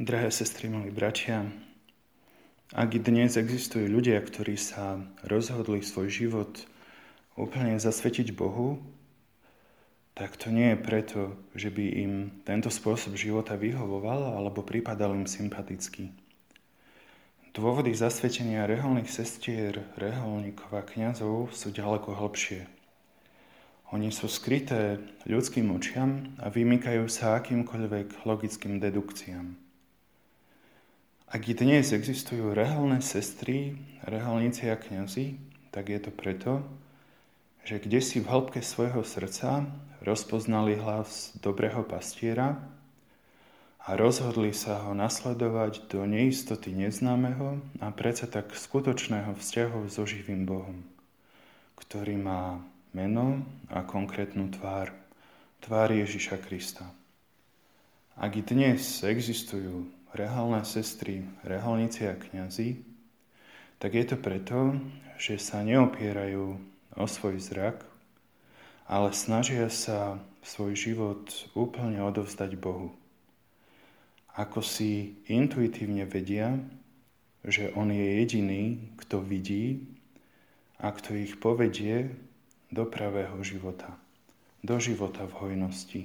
Drahé sestry, milí bratia, ak dnes existujú ľudia, ktorí sa rozhodli svoj život úplne zasvetiť Bohu, tak to nie je preto, že by im tento spôsob života vyhovoval alebo pripadal im sympatický. Dôvody zasvetenia reholných sestier, reholníkov a kniazov sú ďaleko hlbšie. Oni sú skryté ľudským očiam a vymykajú sa akýmkoľvek logickým dedukciám. Ak dnes existujú reholné sestry, reholníci a kňazi, tak je to preto, že kde si v hĺbke svojho srdca rozpoznali hlas dobrého pastiera a rozhodli sa ho nasledovať do neistoty neznámeho a predsa tak skutočného vzťahu so živým Bohom, ktorý má meno a konkrétnu tvár, tvár Ježiša Krista. Ak i dnes existujú reálne sestry, reálnici a kňazi, tak je to preto, že sa neopierajú o svoj zrak, ale snažia sa svoj život úplne odovzdať Bohu. Ako si intuitívne vedia, že On je jediný, kto vidí a kto ich povedie do pravého života, do života v hojnosti.